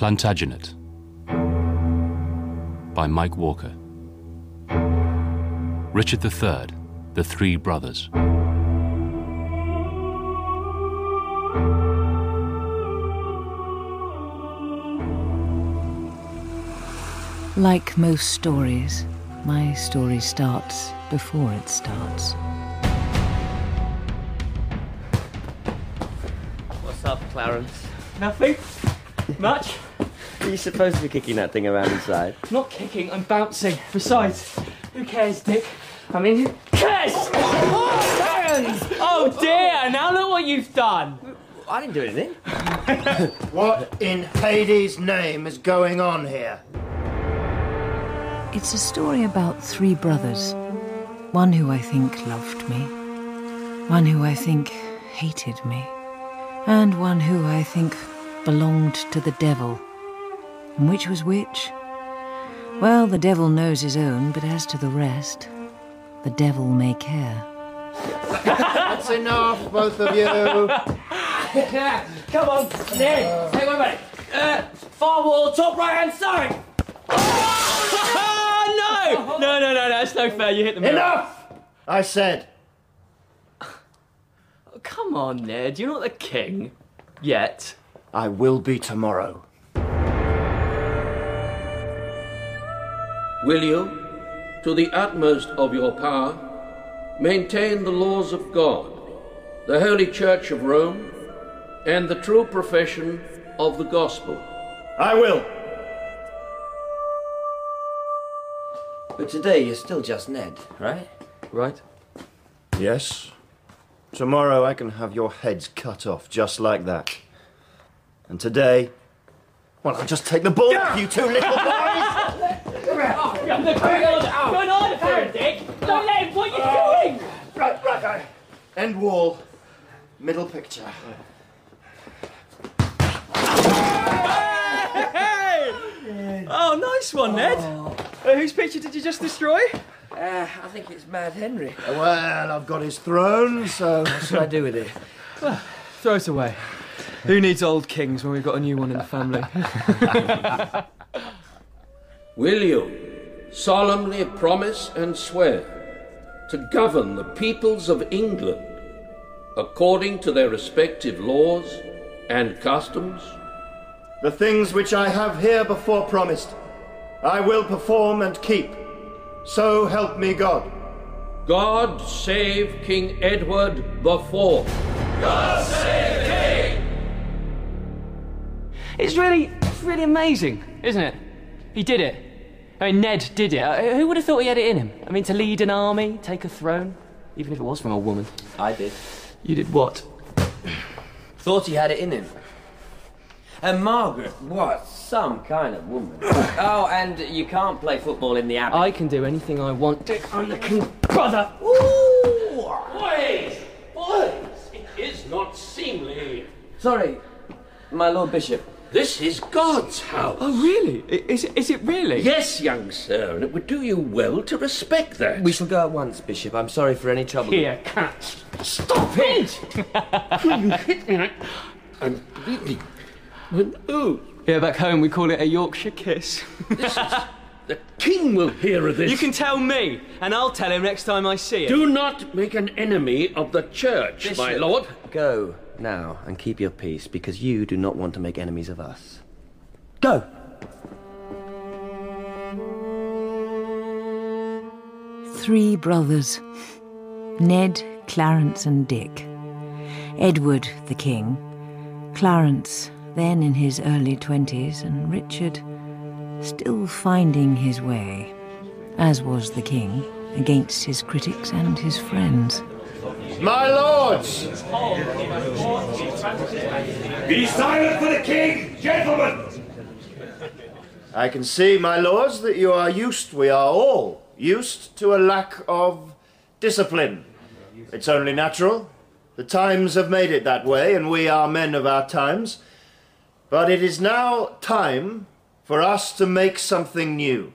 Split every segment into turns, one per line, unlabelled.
Plantagenet by Mike Walker. Richard III, The Three Brothers.
Like most stories, my story starts before it starts.
What's up, Clarence?
Nothing. Much.
Are you supposed to be kicking that thing around inside?
Not kicking, I'm bouncing. Besides, who cares, Dick? I mean, who cares? Oh dear, now look what you've done.
I didn't do anything.
What in Hades' name is going on here?
It's a story about three brothers. One who I think loved me, one who I think hated me, and one who I think belonged to the devil. And which was which? Well, the devil knows his own, but as to the rest, the devil may care.
That's enough, both of you.
Come on, Ned. Hey, wait a minute. Uh, far wall, top right hand side. no! No, no, no, no, that's no fair. You hit the mirror.
Enough! I said.
Come on, Ned. You're not the king. Yet.
I will be tomorrow.
Will you, to the utmost of your power, maintain the laws of God, the Holy Church of Rome, and the true profession of the gospel?
I will.
But today you're still just Ned, right?
Right.
Yes. Tomorrow I can have your heads cut off just like that. And today, well, I'll just take the bull, you two little boys.
Going on, going on here, Dick. Don't let him. What are you doing?
right, right, right. End wall. Middle picture.
Oh, nice one, Ned. Uh, whose picture did you just destroy?
Uh, I think it's Mad Henry.
Well, I've got his throne, so.
What should I do with it?
Throw it away. Who needs old kings when we've got a new one in the family?
Will you solemnly promise and swear to govern the peoples of England according to their respective laws and customs?
The things which I have herebefore promised, I will perform and keep. So help me God.
God save King Edward the Fourth.
It's really, it's really amazing, isn't it? He did it. I mean, Ned did it. Uh, Who would have thought he had it in him? I mean, to lead an army, take a throne, even if it was from a woman.
I did.
You did what?
Thought he had it in him. And Margaret was some kind of woman. oh, and you can't play football in the abbey.
I can do anything I want. Dick, I'm the king brother. Ooh!
Boys, boys, it is not seemly.
Sorry, my Lord Bishop.
This is God's house.
Oh, really? Is it, is it really?
Yes, young sir, and it would do you well to respect that.
We shall go at once, Bishop. I'm sorry for any trouble.
Here, catch.
Stop it! you hit me. I- I'm bleeding. Oh,
Yeah, back home we call it a Yorkshire kiss.
the king will hear of this.
you can tell me, and I'll tell him next time I see him.
Do not make an enemy of the church, my lord.
Go now and keep your peace because you do not want to make enemies of us. Go!
Three brothers Ned, Clarence, and Dick. Edward, the king. Clarence, then in his early twenties, and Richard, still finding his way, as was the king, against his critics and his friends.
My lords!
Be silent for the king, gentlemen!
I can see, my lords, that you are used, we are all used to a lack of discipline. It's only natural. The times have made it that way, and we are men of our times. But it is now time for us to make something new.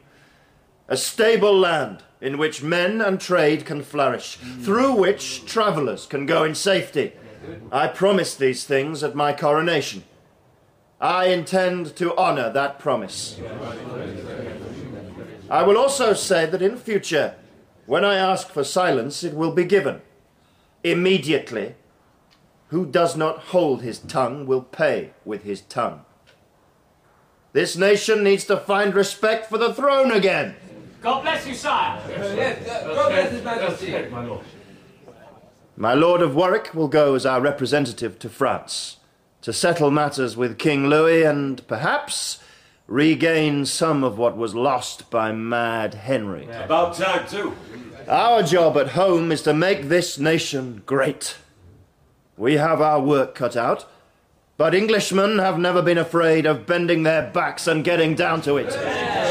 A stable land in which men and trade can flourish, through which travellers can go in safety. I promised these things at my coronation. I intend to honor that promise. I will also say that in future, when I ask for silence, it will be given. Immediately. Who does not hold his tongue will pay with his tongue. This nation needs to find respect for the throne again.
God bless you, sire.
God bless His Majesty.
My Lord My lord of Warwick will go as our representative to France to settle matters with King Louis and perhaps regain some of what was lost by Mad Henry.
About time, too.
Our job at home is to make this nation great. We have our work cut out, but Englishmen have never been afraid of bending their backs and getting down to it.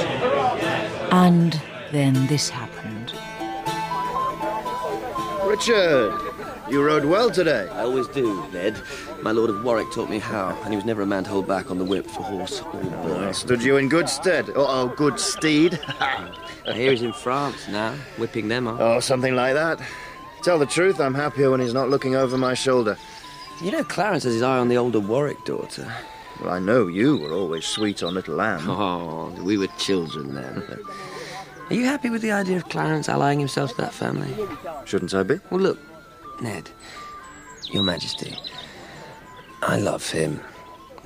And then this happened.
Richard, you rode well today.
I always do, Ned. My Lord of Warwick taught me how, and he was never a man to hold back on the whip for horse or boy.
I stood you in good stead. Oh, oh good steed.
I hear he's in France now, whipping them up.
oh, something like that. Tell the truth, I'm happier when he's not looking over my shoulder.
You know, Clarence has his eye on the older Warwick daughter.
Well, I know you were always sweet on little Anne.
Oh, we were children then. Are you happy with the idea of Clarence allying himself to that family?
Shouldn't I be?
Well, look, Ned, Your Majesty, I love him.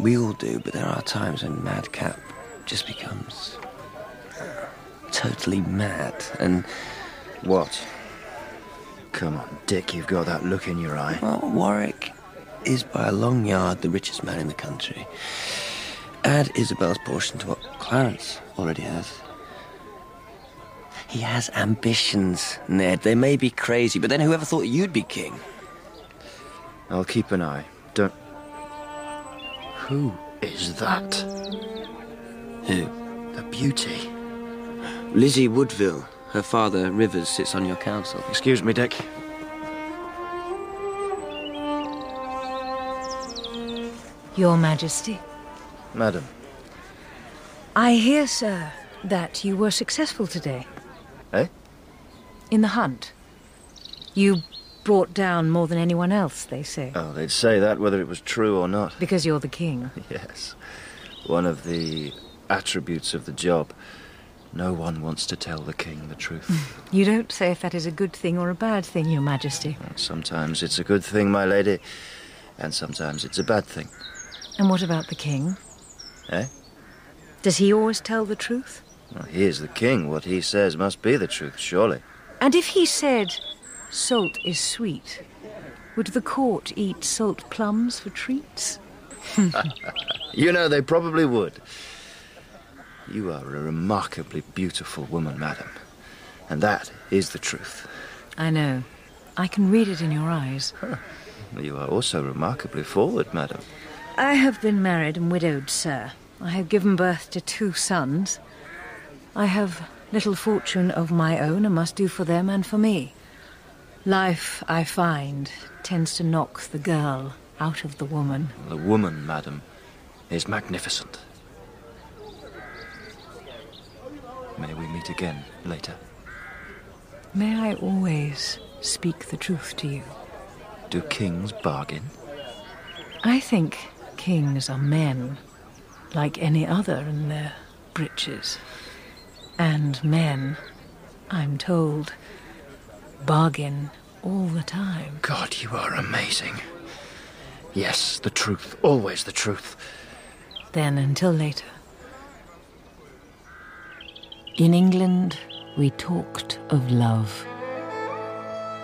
We all do, but there are times when Madcap just becomes totally mad. And,
What? Come on, Dick, you've got that look in your eye.
well, Warwick is by a long yard the richest man in the country. Add Isabel's portion to what Clarence already has. He has ambitions, Ned. They may be crazy, but then whoever thought you'd be king?
I'll keep an eye. Don't. Who is that?
Who?
The beauty.
Lizzie Woodville. Her father, Rivers, sits on your council.
Excuse me, Dick.
Your Majesty.
Madam,
I hear, sir, that you were successful today
eh?
in the hunt. You brought down more than anyone else, they say,
Oh, they'd say that whether it was true or not.
because you're the king.
Yes. One of the attributes of the job. No one wants to tell the king the truth.
You don't say if that is a good thing or a bad thing, Your Majesty.
sometimes it's a good thing, my lady, and sometimes it's a bad thing.
And what about the king?
Eh?
Does he always tell the truth?
Well, he is the king. What he says must be the truth, surely.
And if he said salt is sweet, would the court eat salt plums for treats?
You know, they probably would. You are a remarkably beautiful woman, madam. And that is the truth.
I know. I can read it in your eyes.
You are also remarkably forward, madam.
I have been married and widowed, sir. I have given birth to two sons. I have little fortune of my own and must do for them and for me. Life, I find, tends to knock the girl out of the woman.
The woman, madam, is magnificent. May we meet again later.
May I always speak the truth to you?
Do kings bargain?
I think kings are men, like any other in their breeches. And men, I'm told, bargain all the time.
God, you are amazing. Yes, the truth, always the truth.
Then until later. In England, we talked of love.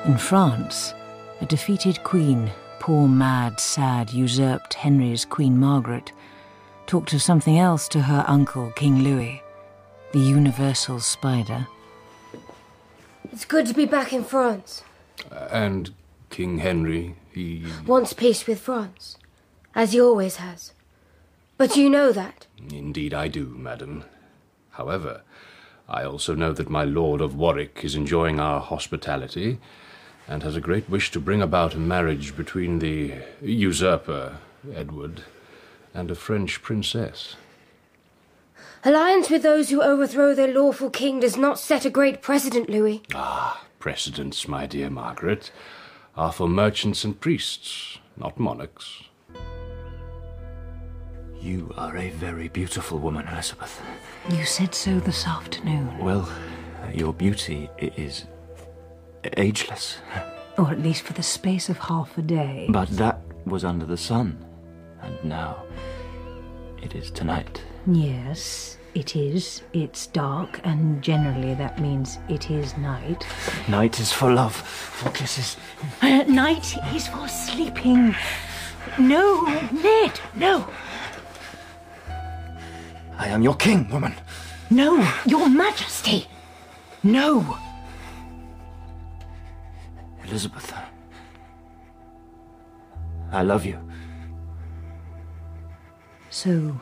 In France, a defeated queen, poor, mad, sad, usurped Henry's Queen Margaret, talked of something else to her uncle, King Louis, the universal spider.
It's good to be back in France.
Uh, and King Henry, he.
Wants peace with France, as he always has. But you know that.
Indeed, I do, madam. However, I also know that my Lord of Warwick is enjoying our hospitality and has a great wish to bring about a marriage between the usurper, Edward, and a French princess.
Alliance with those who overthrow their lawful king does not set a great precedent, Louis.
Ah, precedents, my dear Margaret, are for merchants and priests, not monarchs.
You are a very beautiful woman, Elizabeth.
You said so this afternoon.
Well, your beauty is ageless.
Or at least for the space of half a day.
But that was under the sun. And now it is tonight.
Yes, it is. It's dark, and generally that means it is night.
Night is for love, for kisses.
Uh, night is for sleeping. No, Ned, no.
I am your king, woman.
No, Your Majesty. No.
Elizabeth. I love you.
So,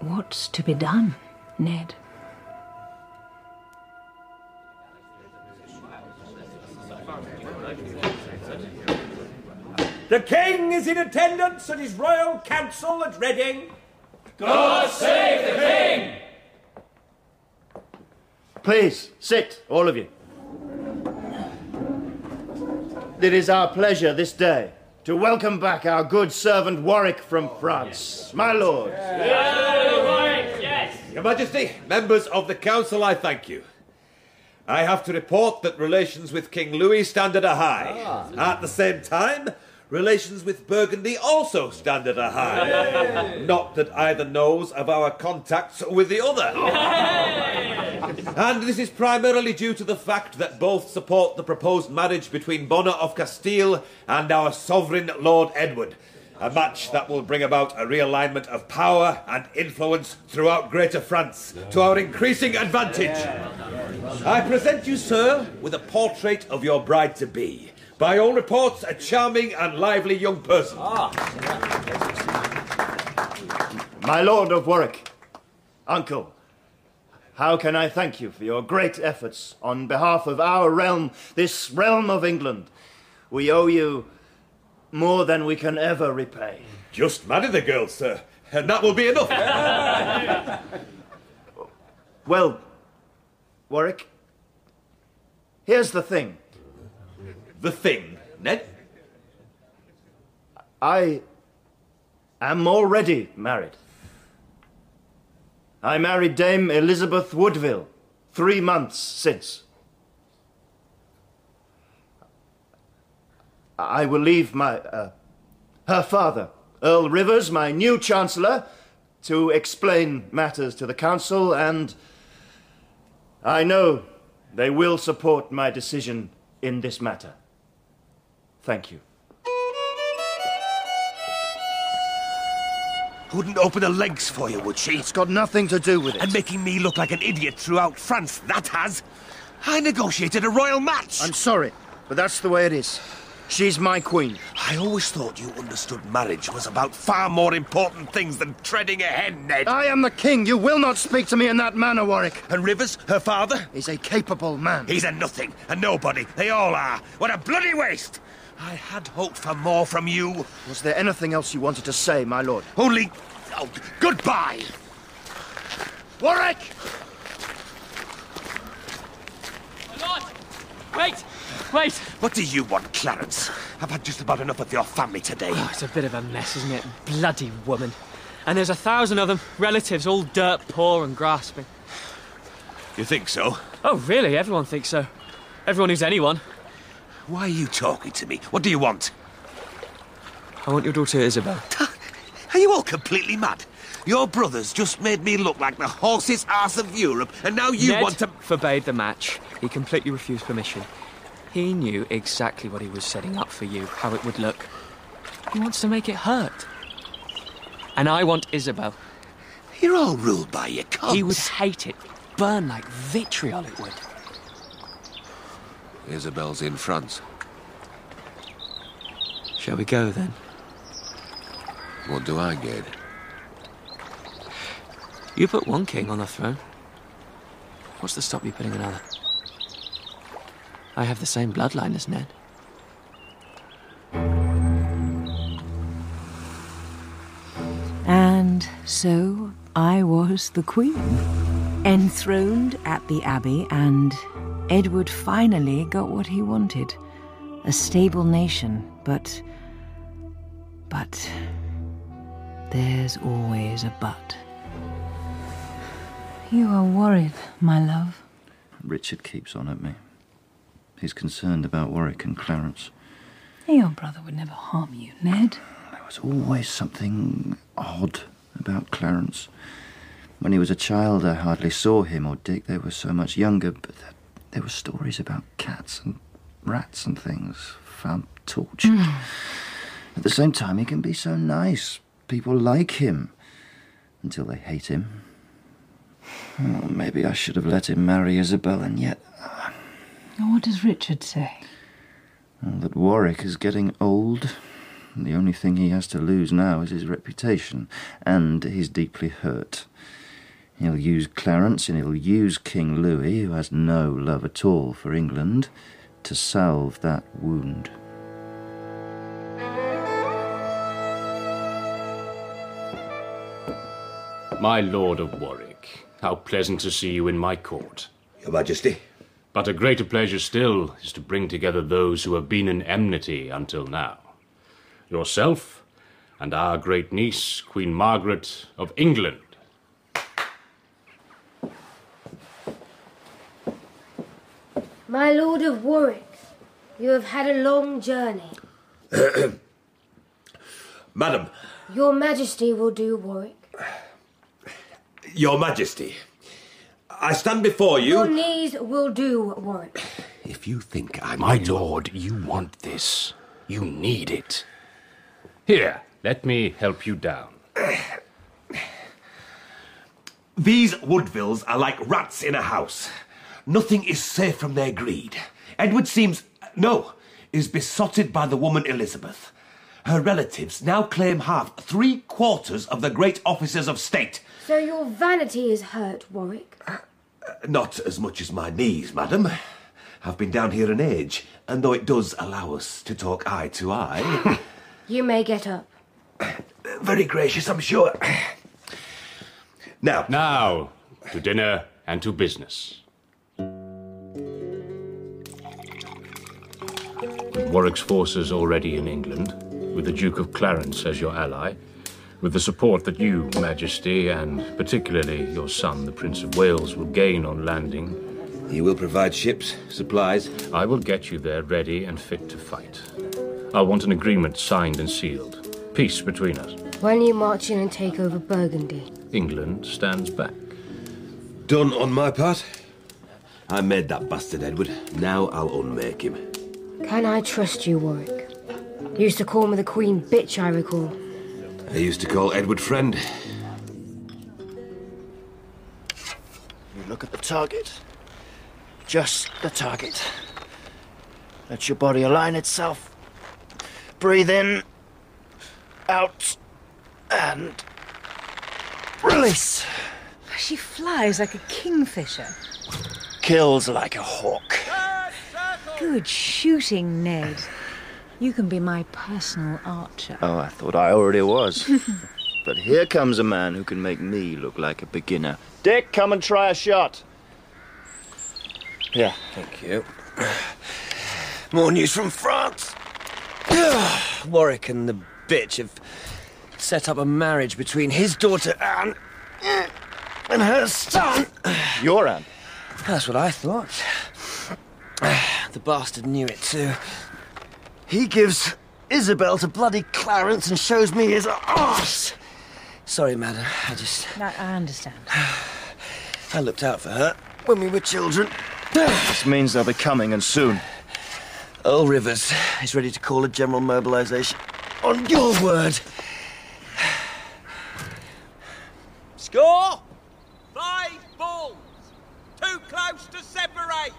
what's to be done, Ned?
The king is in attendance at his royal council at Reading.
God
save the king!
Please, sit, all of you. It is our pleasure this day to welcome back our good servant Warwick from France. My lord.
Your Majesty, members of the council, I thank you. I have to report that relations with King Louis stand at a high. Ah. At the same time, relations with Burgundy also stand at a high. Not that either knows of our contacts with the other. And this is primarily due to the fact that both support the proposed marriage between Bona of Castile and our sovereign Lord Edward. A match that will bring about a realignment of power and influence throughout Greater France to our increasing advantage. I present you, sir, with a portrait of your bride to be. By all reports, a charming and lively young person. Ah.
My lord of Warwick. Uncle. How can I thank you for your great efforts on behalf of our realm, this realm of England? We owe you more than we can ever repay.
Just marry the girl, sir, and that will be enough.
Well, Warwick, here's the thing.
The thing, Ned?
I am already married. I married Dame Elizabeth Woodville three months since. I will leave my uh, her father, Earl Rivers, my new chancellor, to explain matters to the council, and I know they will support my decision in this matter. Thank you.
Wouldn't open her legs for you, would she?
It's got nothing to do with it.
And making me look like an idiot throughout France, that has. I negotiated a royal match.
I'm sorry, but that's the way it is. She's my queen.
I always thought you understood marriage was about far more important things than treading a hen, Ned.
I am the king. You will not speak to me in that manner, Warwick.
And Rivers, her father?
He's a capable man.
He's a nothing, a nobody. They all are. What a bloody waste! I had hoped for more from you.
Was there anything else you wanted to say, my lord?
Only. Oh, goodbye!
Warwick! My lord!
Wait! Wait!
What do you want, Clarence? I've had just about enough of your family today.
Oh, it's a bit of a mess, isn't it? Bloody woman. And there's a thousand of them, relatives, all dirt poor and grasping.
You think so?
Oh, really? Everyone thinks so. Everyone who's anyone.
Why are you talking to me? What do you want?
I want your daughter Isabel.
Are you all completely mad? Your brothers just made me look like the horse's ass of Europe, and now you
Ned
want to.
forbade the match. He completely refused permission. He knew exactly what he was setting up for you, how it would look. He wants to make it hurt. And I want Isabel.
You're all ruled by your cubs.
He would hate it. Burn like vitriol it would.
Isabel's in France.
Shall we go then?
What do I get?
You put one king on the throne. What's to stop you putting another? I have the same bloodline as Ned.
And so I was the queen, enthroned at the abbey, and Edward finally got what he wanted a stable nation, but. but. there's always a but. You are worried, my love.
Richard keeps on at me. He's concerned about Warwick and Clarence.
Your brother would never harm you, Ned.
There was always something odd about Clarence. When he was a child, I hardly saw him or Dick. They were so much younger, but th- there were stories about cats and rats and things found tortured. Hmm. At the same time, he can be so nice. People like him until they hate him. Oh, maybe I should have let him marry Isabel, and yet
What does Richard say?
well, that Warwick is getting old. The only thing he has to lose now is his reputation, and he's deeply hurt. He'll use Clarence and he'll use King Louis, who has no love at all for England, to salve that wound.
My Lord of Warwick, how pleasant to see you in my court.
Your Majesty.
But a greater pleasure still is to bring together those who have been in enmity until now. Yourself and our great niece, Queen Margaret of England.
My Lord of Warwick, you have had a long journey.
Madam,
Your Majesty will do, Warwick.
Your Majesty, I stand before you.
Your knees will do, Warwick.
If you think I'm.
My lord, you want this. You need it. Here, let me help you down.
These Woodvilles are like rats in a house. Nothing is safe from their greed. Edward seems. No, is besotted by the woman Elizabeth. Her relatives now claim half, three quarters of the great officers of state.
So your vanity is hurt, Warwick.
Uh, uh, not as much as my knees, madam. I've been down here an age, and though it does allow us to talk eye to eye.
You may get up.
very gracious, I'm sure. Now.
Now, to dinner and to business. Warwick's forces already in England, with the Duke of Clarence as your ally, with the support that you, Majesty, and particularly your son, the Prince of Wales, will gain on landing.
He will provide ships, supplies.
I will get you there ready and fit to fight. I'll want an agreement signed and sealed. Peace between us.
When you march in and take over Burgundy.
England stands back.
Done on my part. I made that bastard Edward. Now I'll unmake him.
Can I trust you, Warwick? You used to call me the Queen Bitch, I recall.
I used to call Edward friend.
You look at the target. Just the target. Let your body align itself. Breathe in, out, and release.
She flies like a kingfisher.
Kills like a hawk.
Good shooting, Ned. You can be my personal archer.
Oh, I thought I already was. but here comes a man who can make me look like a beginner. Dick, come and try a shot. Yeah.
Thank you. More news from France. Warwick and the bitch have set up a marriage between his daughter Anne and her son.
Your Anne?
That's what I thought. The bastard knew it too. He gives Isabel to bloody Clarence and shows me his arse. Sorry, madam. I just.
I, I understand.
I looked out for her when we were children.
This means they'll be coming and soon.
Earl Rivers is ready to call a general mobilization. On your word.
Score! Five bulls! Too close to separate!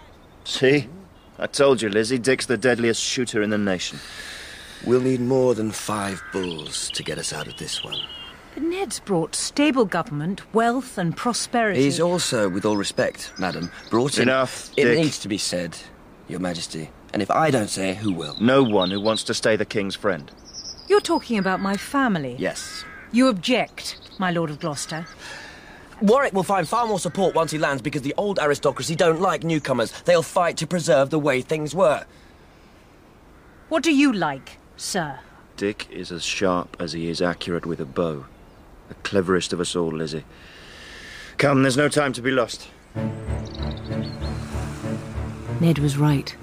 See? I told you, Lizzie, Dick's the deadliest shooter in the nation.
We'll need more than five bulls to get us out of this one.
But Ned's brought stable government, wealth, and prosperity.
He's also, with all respect, madam, brought in.
Enough,
It
Dick.
needs to be said, Your Majesty. And if I don't say it, who will?
No one who wants to stay the king's friend.
You're talking about my family.
Yes.
You object, my Lord of Gloucester.
Warwick will find far more support once he lands because the old aristocracy don't like newcomers. They'll fight to preserve the way things were.
What do you like, sir?
Dick is as sharp as he is accurate with a bow.
The cleverest of us all, Lizzie. Come, there's no time to be lost.
Ned was right.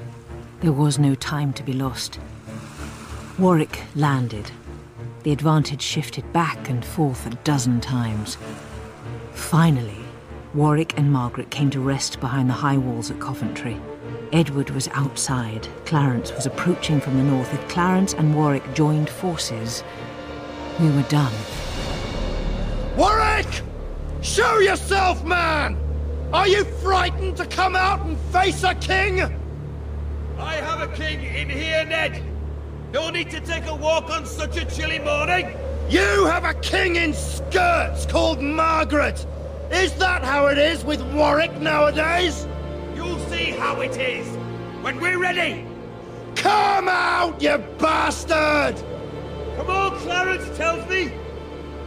There was no time to be lost. Warwick landed. The advantage shifted back and forth a dozen times. Finally, Warwick and Margaret came to rest behind the high walls at Coventry. Edward was outside. Clarence was approaching from the north. If Clarence and Warwick joined forces, we were done.
Warwick! Show yourself, man! Are you frightened to come out and face a king?
I have a king in here, Ned. No need to take a walk on such a chilly morning.
You have a king in skirts called Margaret. Is that how it is with Warwick nowadays?
You'll see how it is when we're ready.
Come out, you bastard!
Come on, Clarence tells me.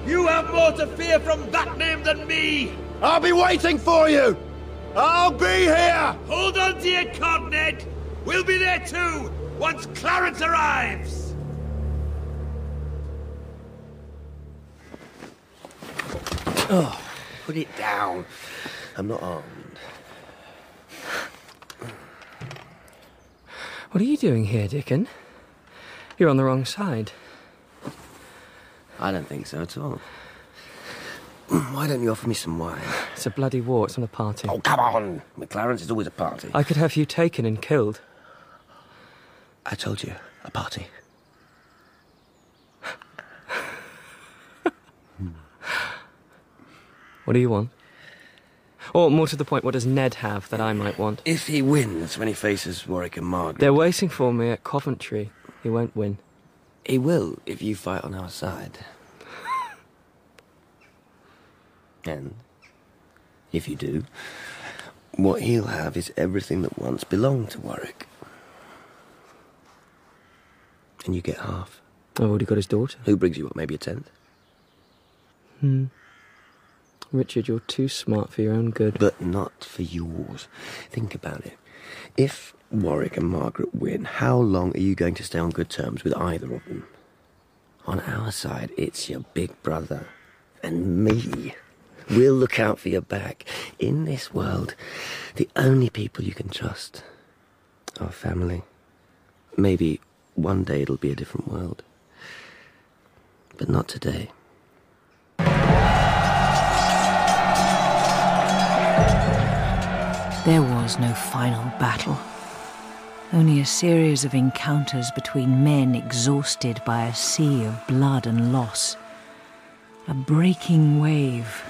You have more to fear from that name than me.
I'll be waiting for you. I'll be here.
Hold on to your cod, Ned. We'll be there too once Clarence arrives.
Oh, put it down. I'm not armed.
What are you doing here, Dickon? You're on the wrong side.
I don't think so at all. Why don't you offer me some wine?
It's a bloody war. It's not a party.
Oh, come on. Clarence's is always a party.
I could have you taken and killed.
I told you, a party. Hmm.
What do you want? Or more to the point, what does Ned have that I might want?
If he wins when he faces Warwick and Margaret.
They're waiting for me at Coventry. He won't win.
He will if you fight on our side. and if you do, what he'll have is everything that once belonged to Warwick. And you get half.
I've already got his daughter.
Who brings you up? Maybe a tenth?
Hmm. Richard, you're too smart for your own good.
But not for yours. Think about it. If Warwick and Margaret win, how long are you going to stay on good terms with either of them? On our side, it's your big brother and me. We'll look out for your back. In this world, the only people you can trust are family. Maybe one day it'll be a different world. But not today.
There was no final battle. Only a series of encounters between men exhausted by a sea of blood and loss. A breaking wave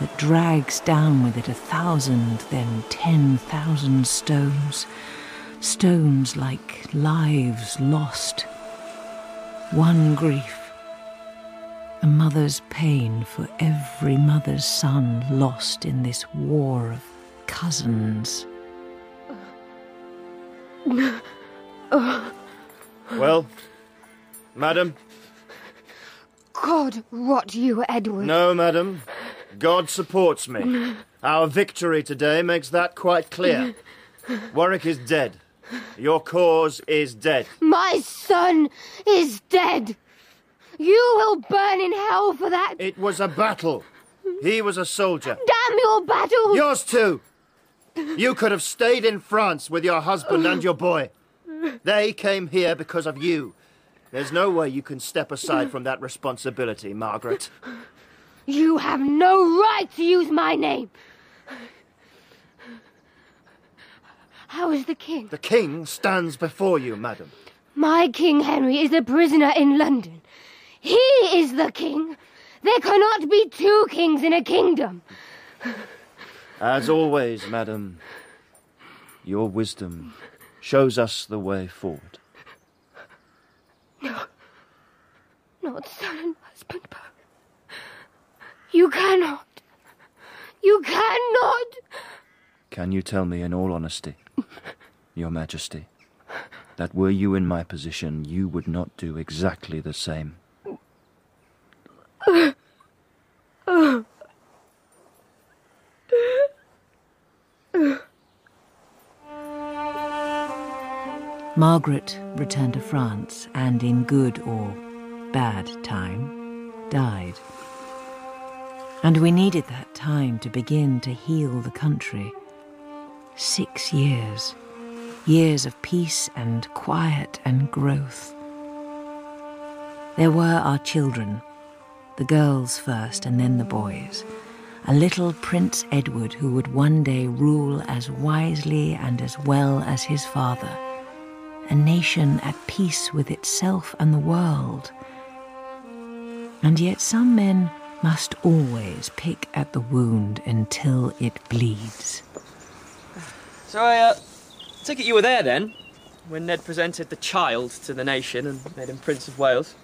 that drags down with it a thousand, then ten thousand stones. Stones like lives lost. One grief. A mother's pain for every mother's son lost in this war of cousins.
Well, madam?
God rot you, Edward.
No, madam. God supports me. Our victory today makes that quite clear. Warwick is dead. Your cause is dead.
My son is dead. You will burn in hell for that.
It was a battle. He was a soldier.
Damn your battle!
Yours too. You could have stayed in France with your husband and your boy. They came here because of you. There's no way you can step aside from that responsibility, Margaret.
You have no right to use my name. How is the king?
The king stands before you, madam.
My King Henry is a prisoner in London. He is the king. There cannot be two kings in a kingdom.
As always, madam, your wisdom shows us the way forward.
No. Not son and husband both. You cannot. You cannot.
Can you tell me in all honesty, Your Majesty, that were you in my position, you would not do exactly the same?
Uh, uh, Margaret returned to France and, in good or bad time, died. And we needed that time to begin to heal the country. Six years. Years of peace and quiet and growth. There were our children, the girls first and then the boys. A little Prince Edward who would one day rule as wisely and as well as his father. A nation at peace with itself and the world. And yet some men must always pick at the wound until it bleeds.
So I uh, take it you were there then, when Ned presented the child to the nation and made him Prince of Wales.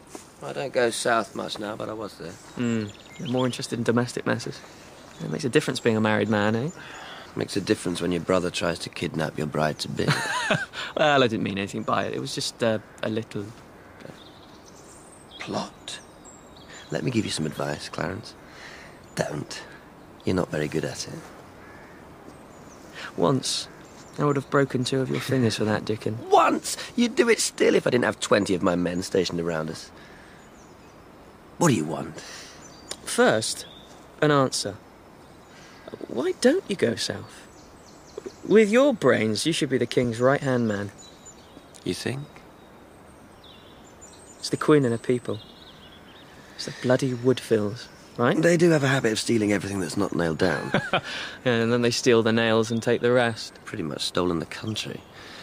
I don't go south much now, but I was there.
Hmm. You're more interested in domestic messes. It makes a difference being a married man, eh?
Makes a difference when your brother tries to kidnap your bride to be.
Well, I didn't mean anything by it. It was just uh, a little.
Plot. Let me give you some advice, Clarence. Don't. You're not very good at it.
Once, I would have broken two of your fingers for that, Dickon.
Once! You'd do it still if I didn't have 20 of my men stationed around us. What do you want?
First, an answer. Why don't you go south? With your brains, you should be the king's right hand man.
You think?
It's the queen and her people. It's the bloody Woodvilles, right?
They do have a habit of stealing everything that's not nailed down.
and then they steal the nails and take the rest.
Pretty much stolen the country.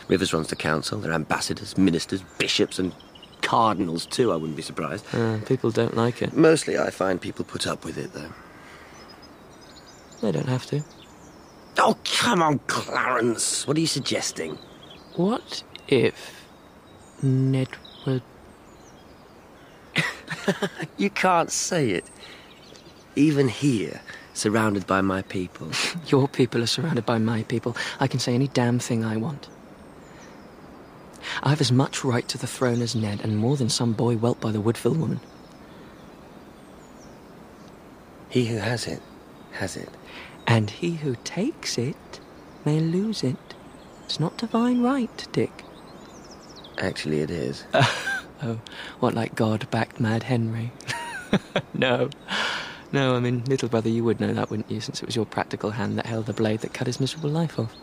Rivers runs the council, their ambassadors, ministers, bishops, and cardinals too, I wouldn't be surprised.
Uh, people don't like it.
Mostly I find people put up with it, though.
They don't have to.
Oh, come on, Clarence. What are you suggesting?
What if Ned were.
You can't say it. Even here, surrounded by my people.
Your people are surrounded by my people. I can say any damn thing I want. I have as much right to the throne as Ned, and more than some boy whelped by the Woodville woman.
He who has it, has it.
And he who takes it may lose it. It's not divine right, Dick.
Actually, it is.
Oh, what, like God backed Mad Henry? no. No, I mean, little brother, you would know that, wouldn't you, since it was your practical hand that held the blade that cut his miserable life off?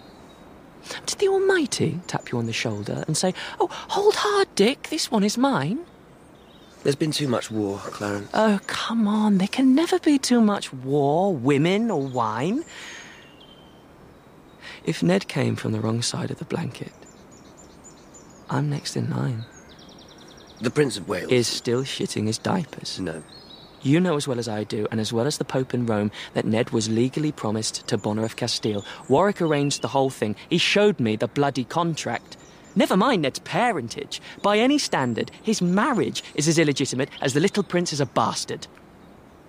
Did the Almighty tap you on the shoulder and say, Oh, hold hard, Dick, this one is mine?
There's been too much war, Clarence.
Oh, come on, there can never be too much war, women, or wine. If Ned came from the wrong side of the blanket, I'm next in line.
The Prince of Wales.
Is still shitting his diapers.
No.
You know as well as I do, and as well as the Pope in Rome, that Ned was legally promised to Bona of Castile. Warwick arranged the whole thing. He showed me the bloody contract. Never mind Ned's parentage. By any standard, his marriage is as illegitimate as the little prince is a bastard.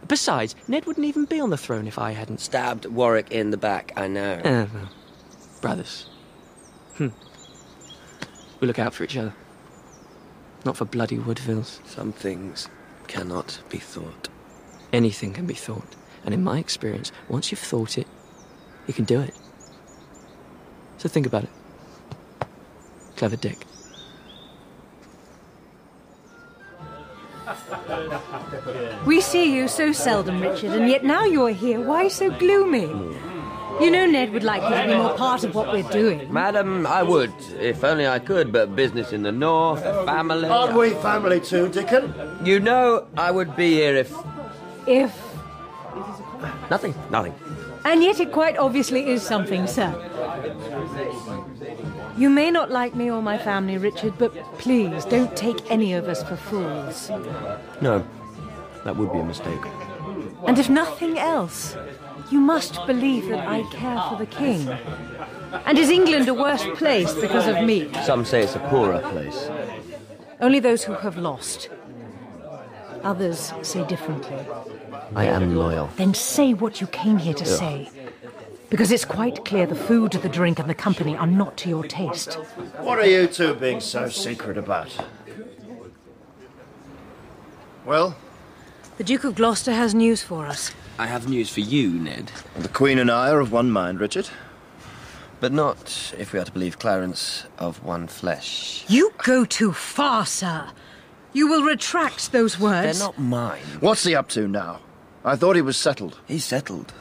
Besides, Ned wouldn't even be on the throne if I hadn't.
Stabbed Warwick in the back, I know.
Uh, well, brothers. Hmm. We look out for each other. Not for bloody Woodvilles.
Some things cannot be thought.
Anything can be thought. And in my experience, once you've thought it, you can do it. So think about it. Clever Dick.
We see you so seldom, Richard, and yet now you're here. Why so gloomy? You know Ned would like you to be more part of what we're doing.
Madam, I would, if only I could, but business in the north, family.
Aren't we family too, Dickon?
You know, I would be here if.
If.
Nothing, nothing.
And yet it quite obviously is something, sir. You may not like me or my family, Richard, but please don't take any of us for fools.
No, that would be a mistake.
And if nothing else, you must believe that I care for the king. And is England a worse place because of me?
Some say it's a poorer place.
Only those who have lost. Others say differently.
I am loyal.
Then say what you came here to
Ugh.
say. Because it's quite clear the food, the drink, and the company are not to your taste.
What are you two being so secret about? Well,
The Duke of Gloucester has news for us.
I have news for you, Ned.
the Queen and I are of one mind, Richard.
But not, if we are to believe Clarence, of one flesh.
You go too far, sir. You will retract those words.
They're not mine.
What's he up to now? I thought he was settled.
He's settled.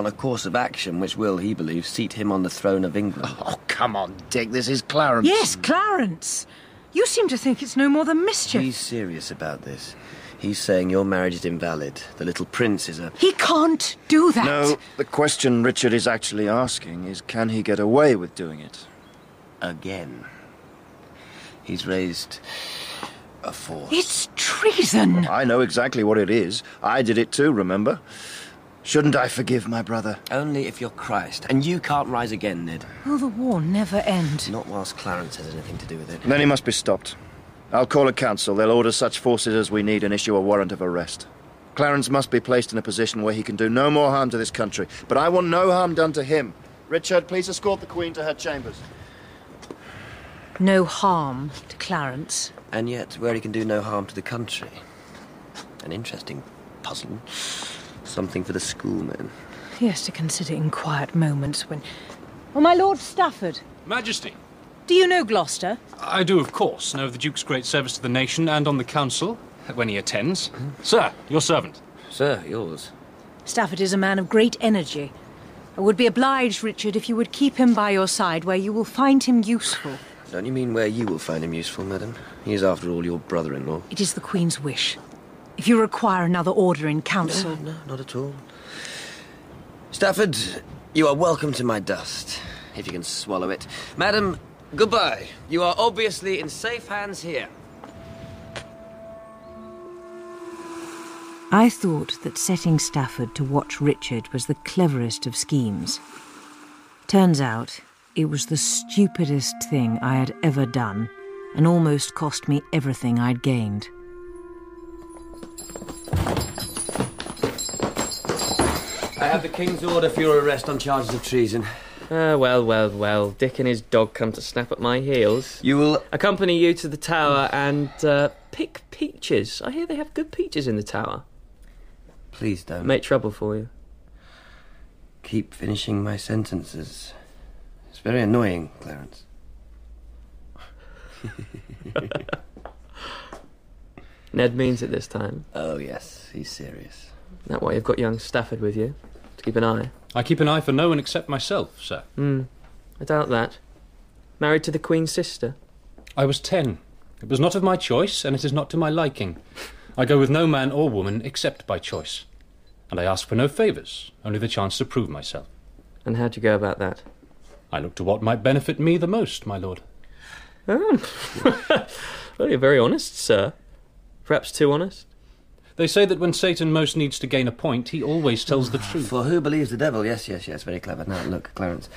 On a course of action which will, he believes, seat him on the throne of England.
Oh, come on, Dick. This is Clarence.
Yes, Clarence. You seem to think it's no more than mischief.
He's serious about this. He's saying your marriage is invalid. The little prince is a.
He can't do that.
No, the question Richard is actually asking is can he get away with doing it?
Again. He's raised a force.
It's treason.
I know exactly what it is. I did it too, remember? Shouldn't I forgive my brother?
Only if you're Christ. And you can't rise again, Ned.
Will the war never end?
Not whilst Clarence has anything to do with it.
Then he must be stopped. I'll call a council. They'll order such forces as we need and issue a warrant of arrest. Clarence must be placed in a position where he can do no more harm to this country. But I want no harm done to him. Richard, please escort the Queen to her chambers.
No harm to Clarence.
And yet, where he can do no harm to the country. An interesting puzzle. Something for the schoolmen.
He has to consider in quiet moments when. Oh, my Lord Stafford.
Majesty.
Do you know Gloucester?
I do, of course, know of the Duke's great service to the nation and on the council, when he attends. Sir, your servant.
Sir, yours.
Stafford is a man of great energy. I would be obliged, Richard, if you would keep him by your side where you will find him useful.
Don't you mean where you will find him useful, madam? He is, after all, your brother in law.
It is the Queen's wish. If you require another order in council.
No, no, not at all. Stafford, you are welcome to my dust, if you can swallow it. Madam, goodbye. You are obviously in safe hands here.
I thought that setting Stafford to watch Richard was the cleverest of schemes. Turns out, it was the stupidest thing I had ever done, and almost cost me everything I'd gained.
I have the King's order for your arrest on charges of treason.
Ah, well, well, well. Dick and his dog come to snap at my heels.
You will
accompany you to the tower and uh, pick peaches. I hear they have good peaches in the tower.
Please don't.
Make trouble for you.
Keep finishing my sentences. It's very annoying, Clarence.
Ned means it this time.
Oh, yes, he's serious.
That why you've got young Stafford with you to keep an eye.
I keep an eye for no one except myself, sir.
Hmm. I doubt that. Married to the Queen's sister.
I was ten. It was not of my choice, and it is not to my liking. I go with no man or woman except by choice. And I ask for no favours, only the chance to prove myself.
And how'd you go about that?
I look to what might benefit me the most, my lord.
Oh. well, you're very honest, sir. Perhaps too honest.
They say that when Satan most needs to gain a point, he always tells the truth.
For who believes the devil? Yes, yes, yes, very clever. Now, look, Clarence,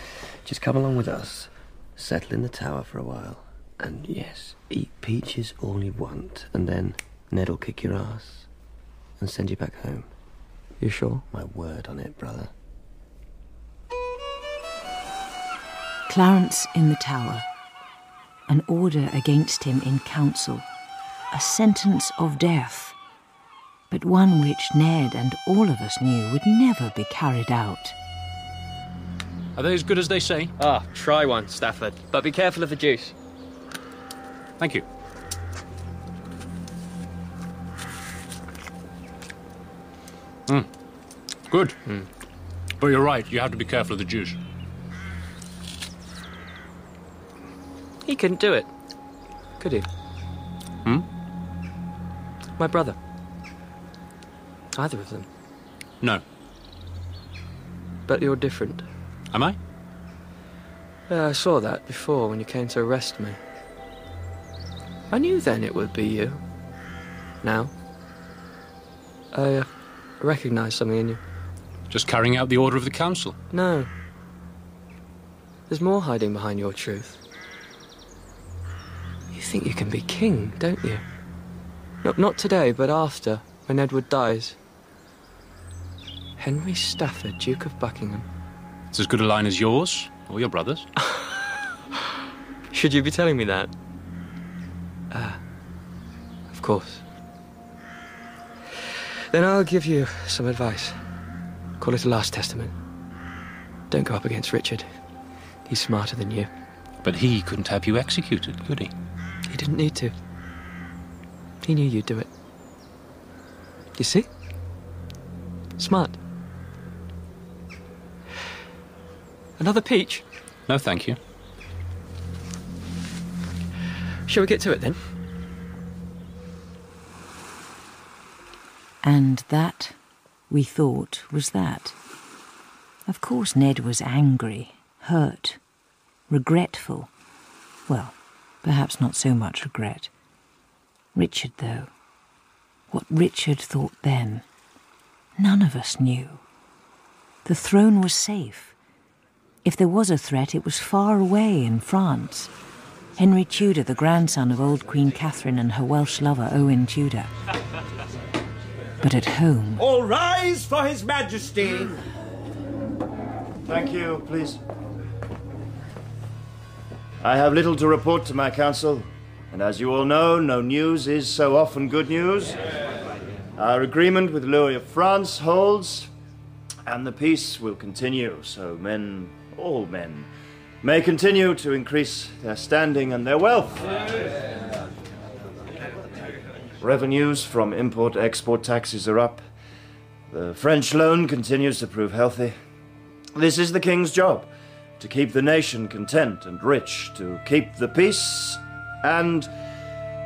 just come along with us. Settle in the tower for a while. And yes, eat peaches all you want. And then Ned'll kick your ass and send you back home.
You sure?
My word on it, brother.
Clarence in the tower. An order against him in council. A sentence of death. But one which Ned and all of us knew would never be carried out.
Are they as good as they say?
Ah, try one, Stafford. But be careful of the juice.
Thank you. Mm. Good.
Mm.
But you're right, you have to be careful of the juice.
He couldn't do it. Could he?
Hmm?
My brother. Either of them.
No.
But you're different.
Am I?
Yeah, I saw that before when you came to arrest me. I knew then it would be you. Now. I uh, recognise something in you.
Just carrying out the order of the council.
No. There's more hiding behind your truth. You think you can be king, don't you? Not, not today, but after, when Edward dies. Henry Stafford, Duke of Buckingham.
It's as good a line as yours, or your brother's.
Should you be telling me that? Ah, of course. Then I'll give you some advice. Call it a last testament. Don't go up against Richard. He's smarter than you.
But he couldn't have you executed, could he?
He didn't need to. He knew you'd do it. You see? Smart. Another peach?
No, thank you.
Shall we get to it then?
And that, we thought, was that. Of course, Ned was angry, hurt, regretful. Well, perhaps not so much regret. Richard, though. What Richard thought then, none of us knew. The throne was safe. If there was a threat, it was far away in France. Henry Tudor, the grandson of old Queen Catherine and her Welsh lover Owen Tudor. But at home,
All rise for His Majesty.
Thank you, please. I have little to report to my council, and as you all know, no news is so often good news. Our agreement with Louis of France holds, and the peace will continue, so men, all men, may continue to increase their standing and their wealth. Revenues from import export taxes are up. The French loan continues to prove healthy. This is the king's job to keep the nation content and rich, to keep the peace, and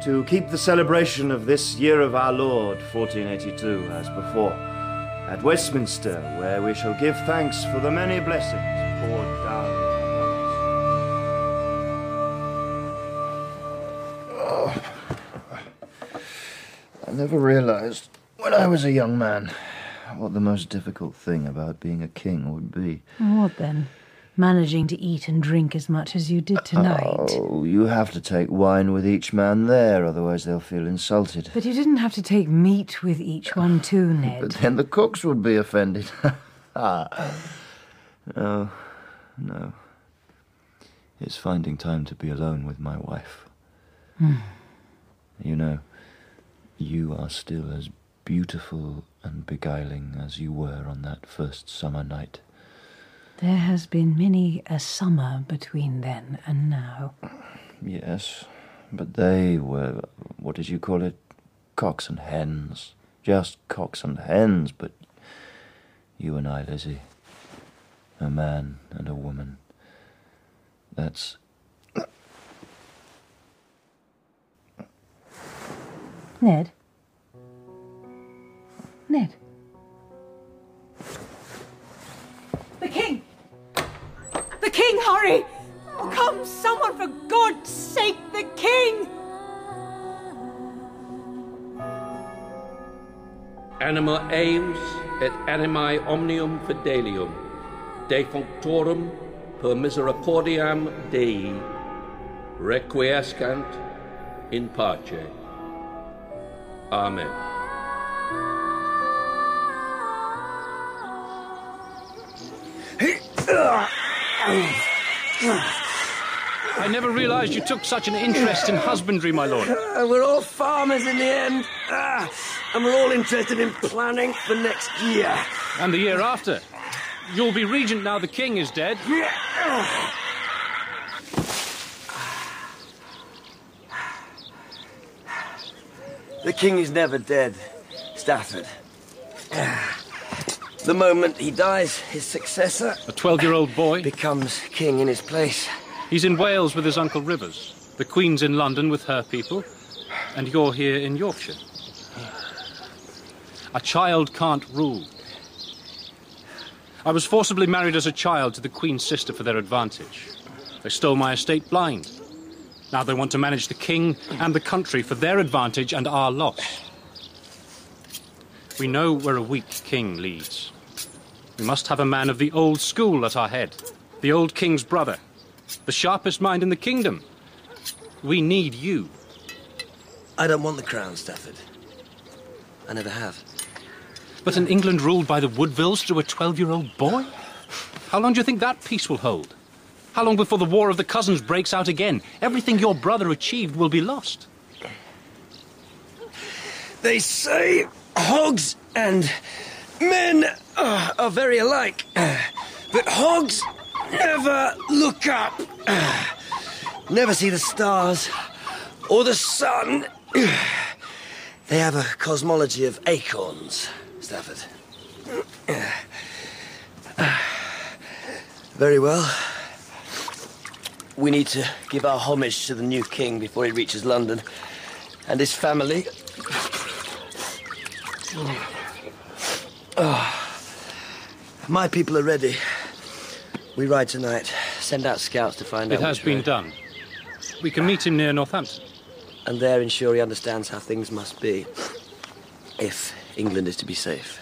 to keep the celebration of this year of our Lord, 1482, as before, at Westminster, where we shall give thanks for the many blessings poured down.
Oh, I never realized when I was a young man what the most difficult thing about being a king would be.
What then? Managing to eat and drink as much as you did tonight.
Oh, you have to take wine with each man there, otherwise they'll feel insulted.
But you didn't have to take meat with each one too, Ned.
But then the cooks would be offended. Ah. no, no. It's finding time to be alone with my wife.
Hmm.
You know, you are still as beautiful and beguiling as you were on that first summer night.
There has been many a summer between then and now.
Yes, but they were, what did you call it? Cocks and hens. Just cocks and hens, but you and I, Lizzie, a man and a woman. That's.
Ned? Ned?
The king! King, hurry! Oh, come, someone, for God's sake, the king!
Anima eius et animae omnium fidelium, defunctorum per misericordiam Dei, requiescant in pace. Amen.
I never realized you took such an interest in husbandry, my lord.
Uh, we're all farmers in the end. Ah, and we're all interested in planning for next year.
And the year after. You'll be regent now the king is dead.
The king is never dead, Stafford. The moment he dies, his successor,
A 12 year old boy,
becomes king in his place.
he's in Wales with his Uncle Rivers. The Queen's in London with her people. And you're here in Yorkshire. A child can't rule. I was forcibly married as a child to the Queen's sister for their advantage. They stole my estate blind. Now they want to manage the king and the country for their advantage and our loss. We know where a weak king leads. We must have a man of the old school at our head, the old king's brother, the sharpest mind in the kingdom. We need you.
I don't want the crown, Stafford. I never have.
But an England ruled by the Woodvilles through a 12 year old boy? How long do you think that peace will hold? How long before the War of the Cousins breaks out again? Everything your brother achieved will be lost.
They say hogs and men uh, are very alike. Uh, but hogs never look up, uh, never see the stars or the sun. They have a cosmology of acorns, Stafford. Very well. We need to give our homage to the new king before he reaches London and his family. Oh. My people are ready. We ride tonight. Send out scouts to find
It
out.
It
has
been
road.
done. We can meet him near Northampton.
And there ensure he understands how things must be. If England is to be safe.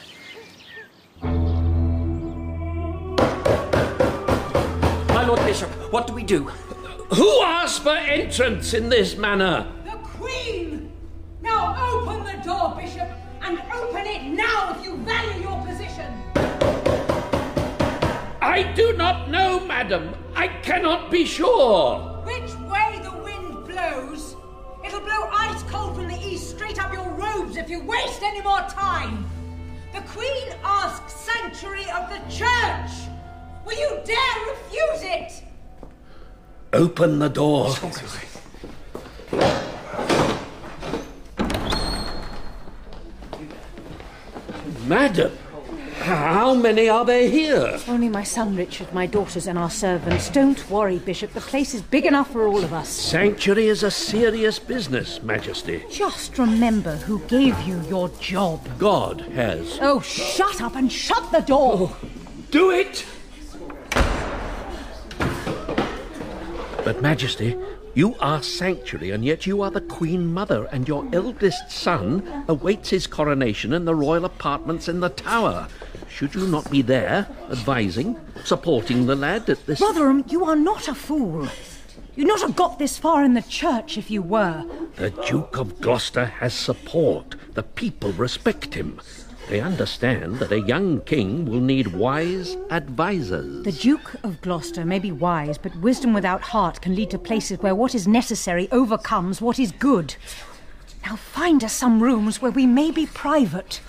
My Lord Bishop, what do we do? Who asks for entrance in this manner?
The Queen! Now open the door, Bishop, and open it now if you value your position.
I do not know, madam. I cannot be sure.
Which way the wind blows, it'll blow ice cold from the east straight up your robes if you waste any more time. The Queen asks sanctuary of the Church. Will you dare refuse it?
Open the door. Madam, how many are there here?
Only my son Richard, my daughters, and our servants. Don't worry, Bishop. The place is big enough for all of us.
Sanctuary is a serious business, Majesty.
Just remember who gave you your job.
God has.
Oh, shut up and shut the door!
Oh, do it! But, Majesty, you are sanctuary, and yet you are the Queen Mother, and your eldest son awaits his coronation in the royal apartments in the Tower. Should you not be there, advising, supporting the lad at this.
Rotherham, you are not a fool. You'd not have got this far in the church if you were.
The Duke of Gloucester has support. The people respect him. They understand that a young king will need wise advisers.
The Duke of Gloucester may be wise, but wisdom without heart can lead to places where what is necessary overcomes what is good. Now find us some rooms where we may be private.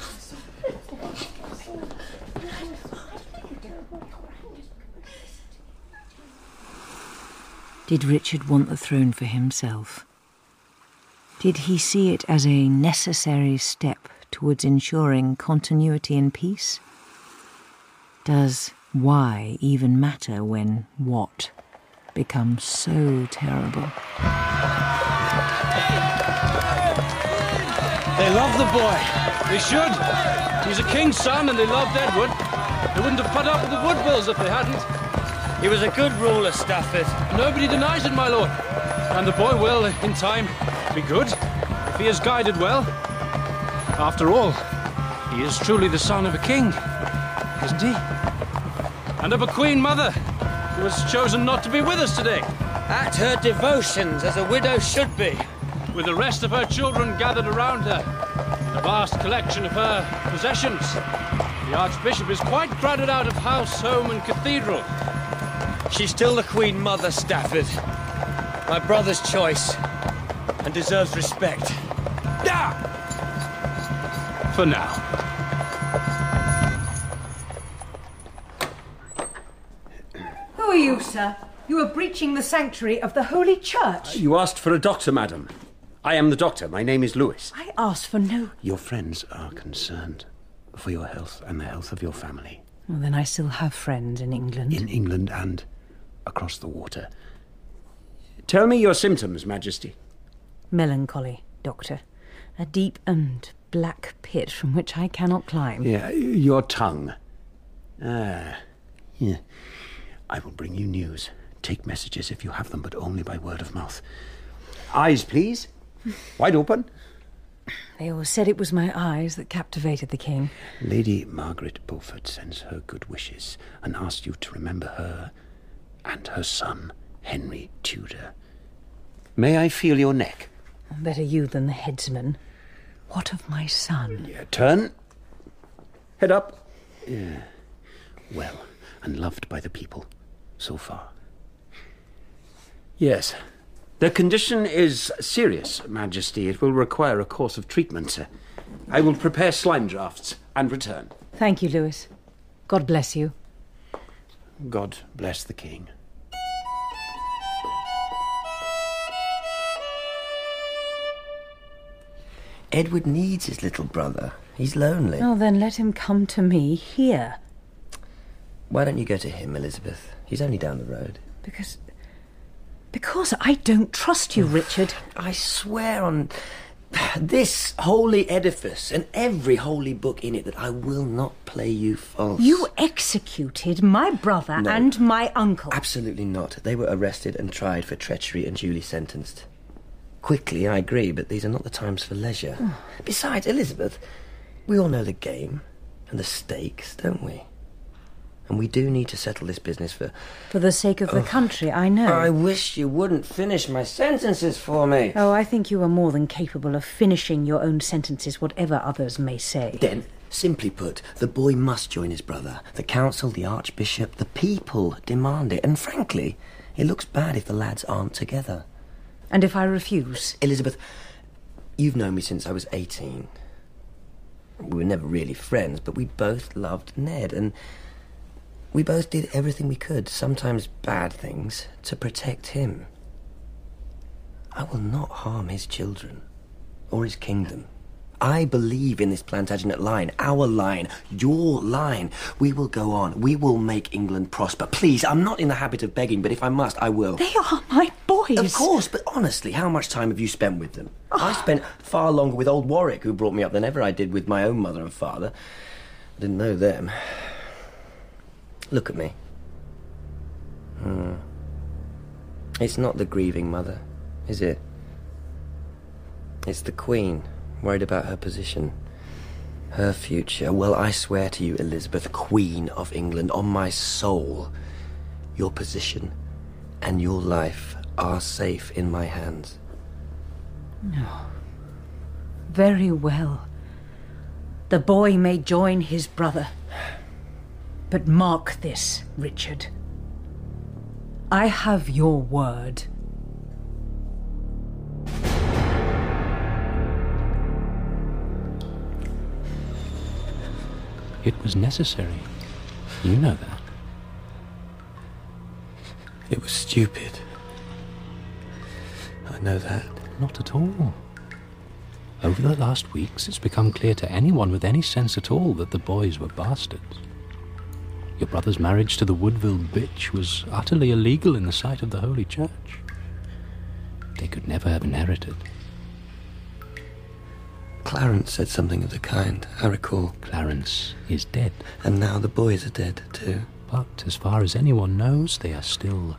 Did Richard want the throne for himself? Did he see it as a necessary step towards ensuring continuity and peace? Does why even matter when what becomes so terrible?
They love the boy. They should. He's a king's son and they loved Edward. They wouldn't have put up with the Woodvilles if they hadn't.
He was a good ruler, Stafford.
Nobody denies it, my lord. And the boy will, in time, be good if he is guided well. After all, he is truly the son of a king, isn't he? And of a queen mother who has chosen not to be with us today.
At her devotions, as a widow should be.
With the rest of her children gathered around her, and a vast collection of her possessions. The Archbishop is quite crowded out of house, home, and cathedral.
She's still the Queen Mother, Stafford. My brother's choice, and deserves respect.
For now.
Who are you, sir? You are breaching the sanctuary of the Holy Church.
You asked for a doctor, madam. I am the doctor. My name is Lewis.
I asked for no.
Your friends are concerned for your health and the health of your family.
Well, then I still have friends in England.
In England and across the water. Tell me your symptoms, Majesty.
Melancholy, Doctor. A deep and black pit from which I cannot climb.
Yeah, your tongue. Ah, yeah. I will bring you news. Take messages if you have them, but only by word of mouth. Eyes, please. Wide open.
They all said it was my eyes that captivated the king.
Lady Margaret Beaufort sends her good wishes and asks you to remember her and her son, Henry Tudor. May I feel your neck?
Better you than the headsman. What of my son?
Yeah, turn. Head up. Yeah. Well, and loved by the people, so far. Yes. The condition is serious, Majesty. It will require a course of treatment. sir. I will prepare slime drafts and return.
Thank you, Lewis. God bless you.
God bless the King.
Edward needs his little brother. He's lonely.
Oh, then let him come to me here.
Why don't you go to him, Elizabeth? He's only down the road.
Because. Because I don't trust you, Richard.
I swear on this holy edifice and every holy book in it that I will not play you false.
You executed my brother
No.
and my uncle.
Absolutely not. They were arrested and tried for treachery and duly sentenced. Quickly, I agree, but these are not the times for leisure. Hmm. Besides, Elizabeth, we all know the game and the stakes, don't we? And we do need to settle this business for.
For the sake of the
Oh.
country, I know.
I wish you wouldn't finish my sentences for me.
Oh, I think you are more than capable of finishing your own sentences, whatever others may say.
Then, simply put, the boy must join his brother. The council, the archbishop, the people demand it. And frankly, it looks bad if the lads aren't together.
And if I refuse?
Elizabeth, you've known me since I was 18. We were never really friends, but we both loved Ned, and we both did everything we could, sometimes bad things, to protect him. I will not harm his children or his kingdom. I believe in this Plantagenet line, our line, your line. We will go on. We will make England prosper. Please, I'm not in the habit of begging, but if I must, I will.
They are my boys.
Of course, but honestly, how much time have you spent with them? I spent far longer with old Warwick, who brought me up, than ever I did with my own mother and father. I didn't know them. Look at me. Hmm. It's not the grieving mother, is it? It's the Queen, worried about her position. Her future. Well, I swear to you, Elizabeth, Queen of England, on my soul, your position and your life are safe in my hands.
No. Very well. The boy may join his brother. But mark this, Richard. I have your word.
It was necessary. You know that.
It was stupid. I know that.
Not at all. Over the last weeks, it's become clear to anyone with any sense at all that the boys were bastards. Your brother's marriage to the Woodville bitch was utterly illegal in the sight of the Holy Church. They could never have inherited.
Clarence said something of the kind, I recall.
Clarence is dead.
And now the boys are dead, too.
But as far as anyone knows, they are still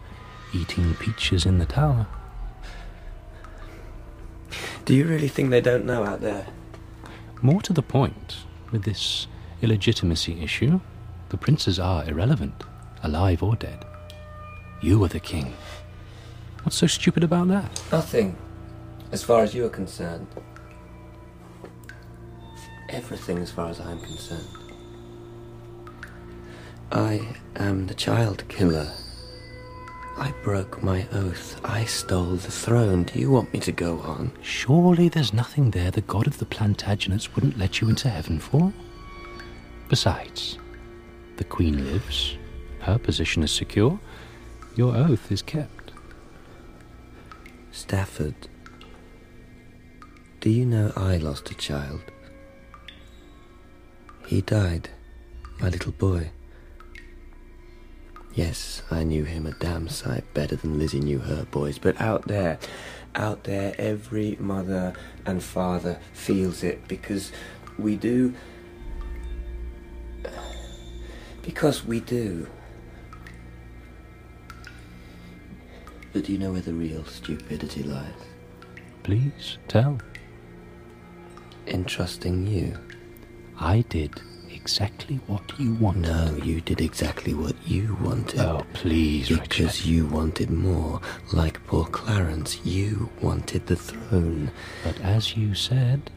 eating peaches in the tower.
Do you really think they don't know out there?
More to the point, with this illegitimacy issue, the princes are irrelevant, alive or dead. You are the king. What's so stupid about that?
Nothing, as far as you are concerned. Everything, as far as I am concerned. I am the child killer. I broke my oath. I stole the throne. Do you want me to go on?
Surely there's nothing there the god of the Plantagenets wouldn't let you into heaven for? Besides, the queen lives, her position is secure, your oath is kept.
Stafford, do you know I lost a child? He died, my little boy. Yes, I knew him a damn sight better than Lizzie knew her boys, but out there, out there, every mother and father feels it because we do. Because we do. But do you know where the real stupidity lies?
Please tell.
In trusting you.
I did exactly what you wanted.
No, you did exactly what you wanted.
Oh, please,
Because you wanted more. Like poor Clarence, you wanted the throne.
But as you said,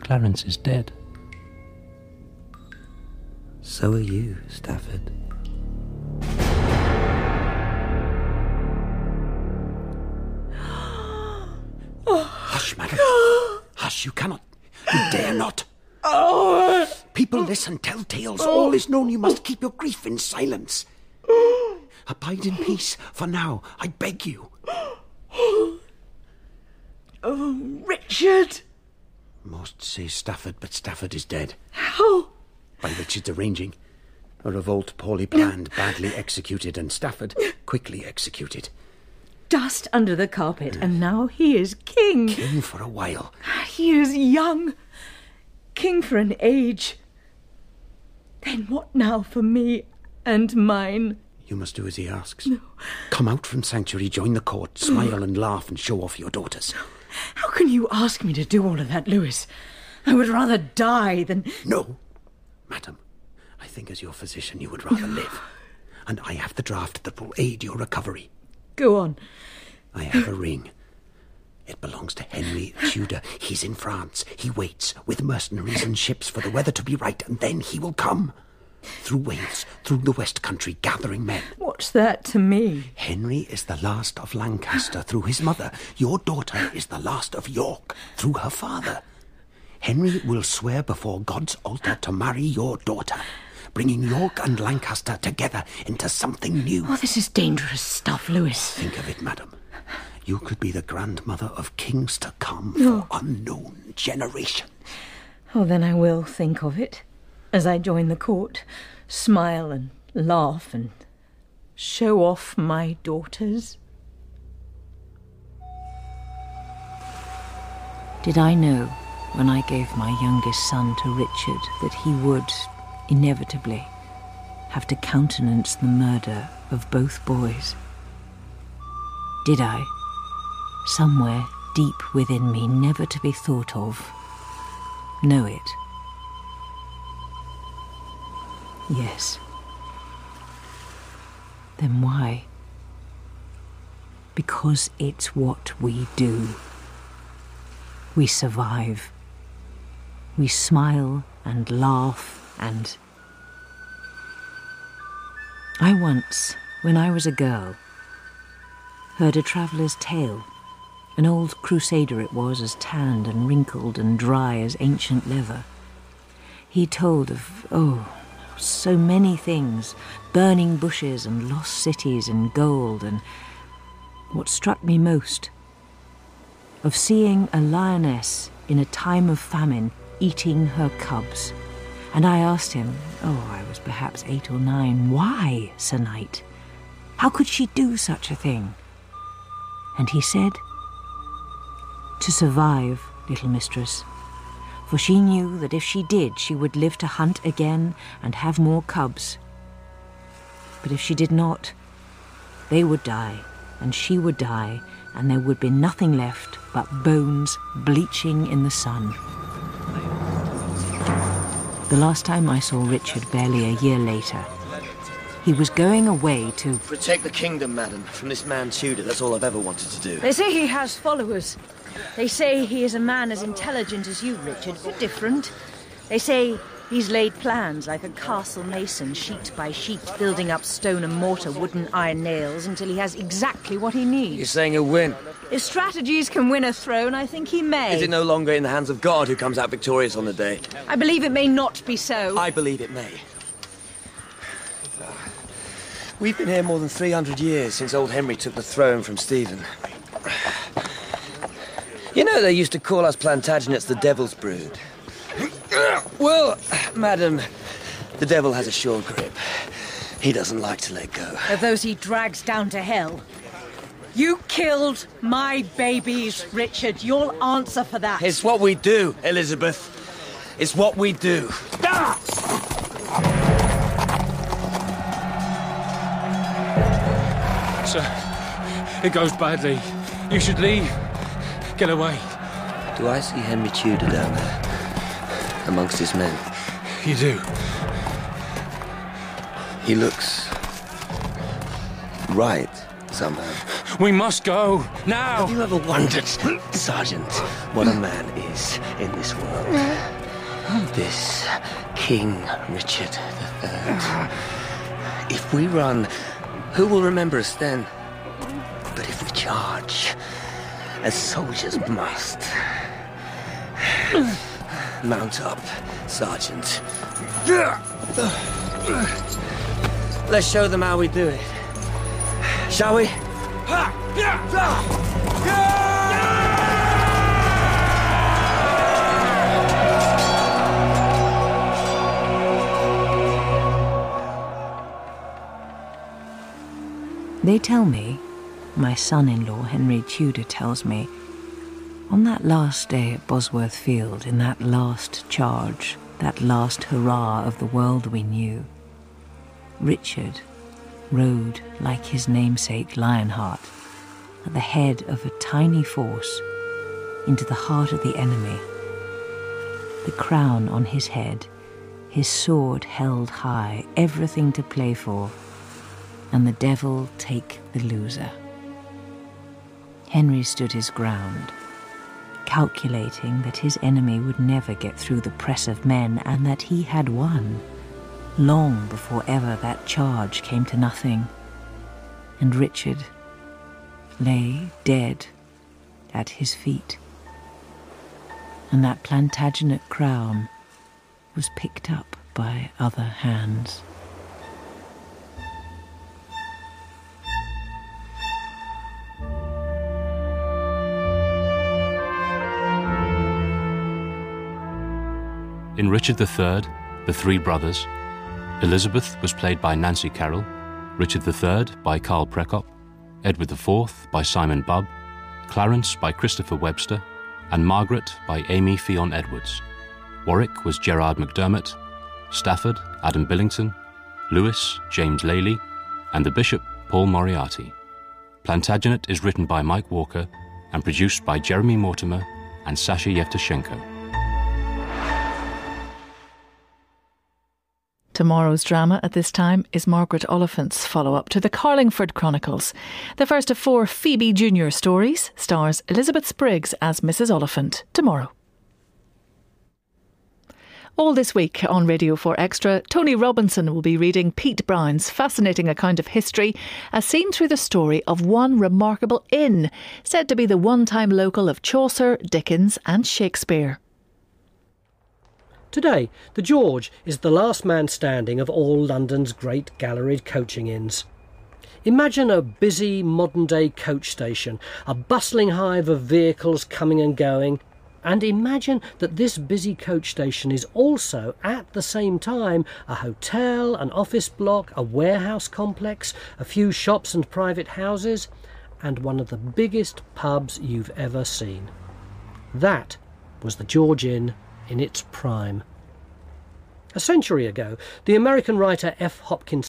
Clarence is dead.
So are you, Stafford.
Hush, madam. Hush, you cannot. You dare not. Oh. People listen, tell tales. Oh. All is known. You must keep your grief in silence. Abide in peace for now, I beg you.
Oh, Richard!
Most say Stafford, but Stafford is dead.
How?
By Richard's arranging. A revolt poorly planned, badly executed, and Stafford quickly executed.
Dust under the carpet, and now he is king.
King for a while.
He is young. King for an age. Then what now for me and mine?
You must do as he asks. No. Come out from Sanctuary, join the court, smile and laugh, and show off your daughters.
How can you ask me to do all of that, Lewis? I would rather die than.
No, madam. I think as your physician you would rather live. And I have the draft that will aid your recovery.
Go on.
I have a ring. It belongs to Henry Tudor. He's in France. He waits with mercenaries and ships for the weather to be right, and then he will come. Through Wales, through the West Country, gathering men.
What's that to me?
Henry is the last of Lancaster through his mother. Your daughter is the last of York through her father. Henry will swear before God's altar to marry your daughter, bringing York and Lancaster together into something new.
Oh, this is dangerous stuff, Lewis.
Think of it, madam. You could be the grandmother of kings to come
No.
for unknown generation.
Oh, then I will think of it as I join the court, smile and laugh and show off my daughters.
Did I know when I gave my youngest son to Richard that he would, inevitably, have to countenance the murder of both boys? Did I, somewhere deep within me, never to be thought of, know it? Yes. Then why? Because it's what we do. We survive. We smile and laugh and. I once, when I was a girl, heard a traveller's tale. An old crusader it was, as tanned and wrinkled and dry as ancient leather. He told of, oh, so many things burning bushes and lost cities and gold, and what struck me most of seeing a lioness in a time of famine eating her cubs. And I asked him, oh, I was perhaps eight or nine, why, Sir Knight? How could she do such a thing? And he said, To survive, little mistress. For she knew that if she did, she would live to hunt again and have more cubs. But if she did not, they would die, and she would die, and there would be nothing left but bones bleaching in the sun. The last time I saw Richard barely a year later, he was going away to.
Protect the kingdom, madam, from this man Tudor. That's all I've ever wanted to do.
They say he has followers. They say he is a man as intelligent as you, Richard, but different. They say he's laid plans like a castle mason, sheet by sheet, building up stone and mortar, wooden iron nails, until he has exactly what he needs.
You're saying he'll win.
If strategies can win a throne, I think he may.
Is it no longer in the hands of God who comes out victorious on the day?
I believe it may not be so.
I believe it may. We've been here more than 300 years since old Henry took the throne from Stephen. You know, they used to call us Plantagenets the Devil's Brood. Well, madam, the devil has a sure grip. He doesn't like to let go.
Of those he drags down to hell. You killed my babies, Richard. You'll answer for that.
It's what we do, Elizabeth. It's what we do.
Sir, it goes badly. You should leave. Get away.
Do I see Henry Tudor down there? Amongst his men?
You do.
He looks. right, somehow.
We must go. Now!
Have you ever wondered, Sergeant, what a man is in this world? This King Richard III. If we run, who will remember us then? But if we charge, as soldiers must. Mount up, Sergeant. Let's show them how we do it. Shall we?
They tell me my son in law Henry Tudor tells me, on that last day at Bosworth Field, in that last charge, that last hurrah of the world we knew, Richard rode like his namesake Lionheart at the head of a tiny force into the heart of the enemy. The crown on his head, his sword held high, everything to play for, and the devil take the loser. Henry stood his ground, calculating that his enemy would never get through the press of men and that he had won, long before ever that charge came to nothing. And Richard lay dead at his feet. And that Plantagenet crown was picked up by other hands.
In Richard III, The Three Brothers, Elizabeth was played by Nancy Carroll, Richard III by Carl Prekopp, Edward IV by Simon Bubb, Clarence by Christopher Webster, and Margaret by Amy Fionn Edwards. Warwick was Gerard McDermott, Stafford, Adam Billington, Lewis, James Lailey, and the Bishop, Paul Moriarty. Plantagenet is written by Mike Walker and produced by Jeremy Mortimer and Sasha Yevtushenko.
Tomorrow's drama at this time is Margaret Oliphant's follow up to the Carlingford Chronicles. The first of four Phoebe Junior stories stars Elizabeth Spriggs as Mrs. Oliphant tomorrow. All this week on Radio 4 Extra, Tony Robinson will be reading Pete Brown's fascinating account of history as seen through the story of one remarkable inn, said to be the one time local of Chaucer, Dickens, and Shakespeare.
Today, the George is the last man standing of all London's great galleried coaching inns. Imagine a busy modern day coach station, a bustling hive of vehicles coming and going, and imagine that this busy coach station is also, at the same time, a hotel, an office block, a warehouse complex, a few shops and private houses, and one of the biggest pubs you've ever seen. That was the George Inn in its prime. A century ago, the American writer F. Hopkins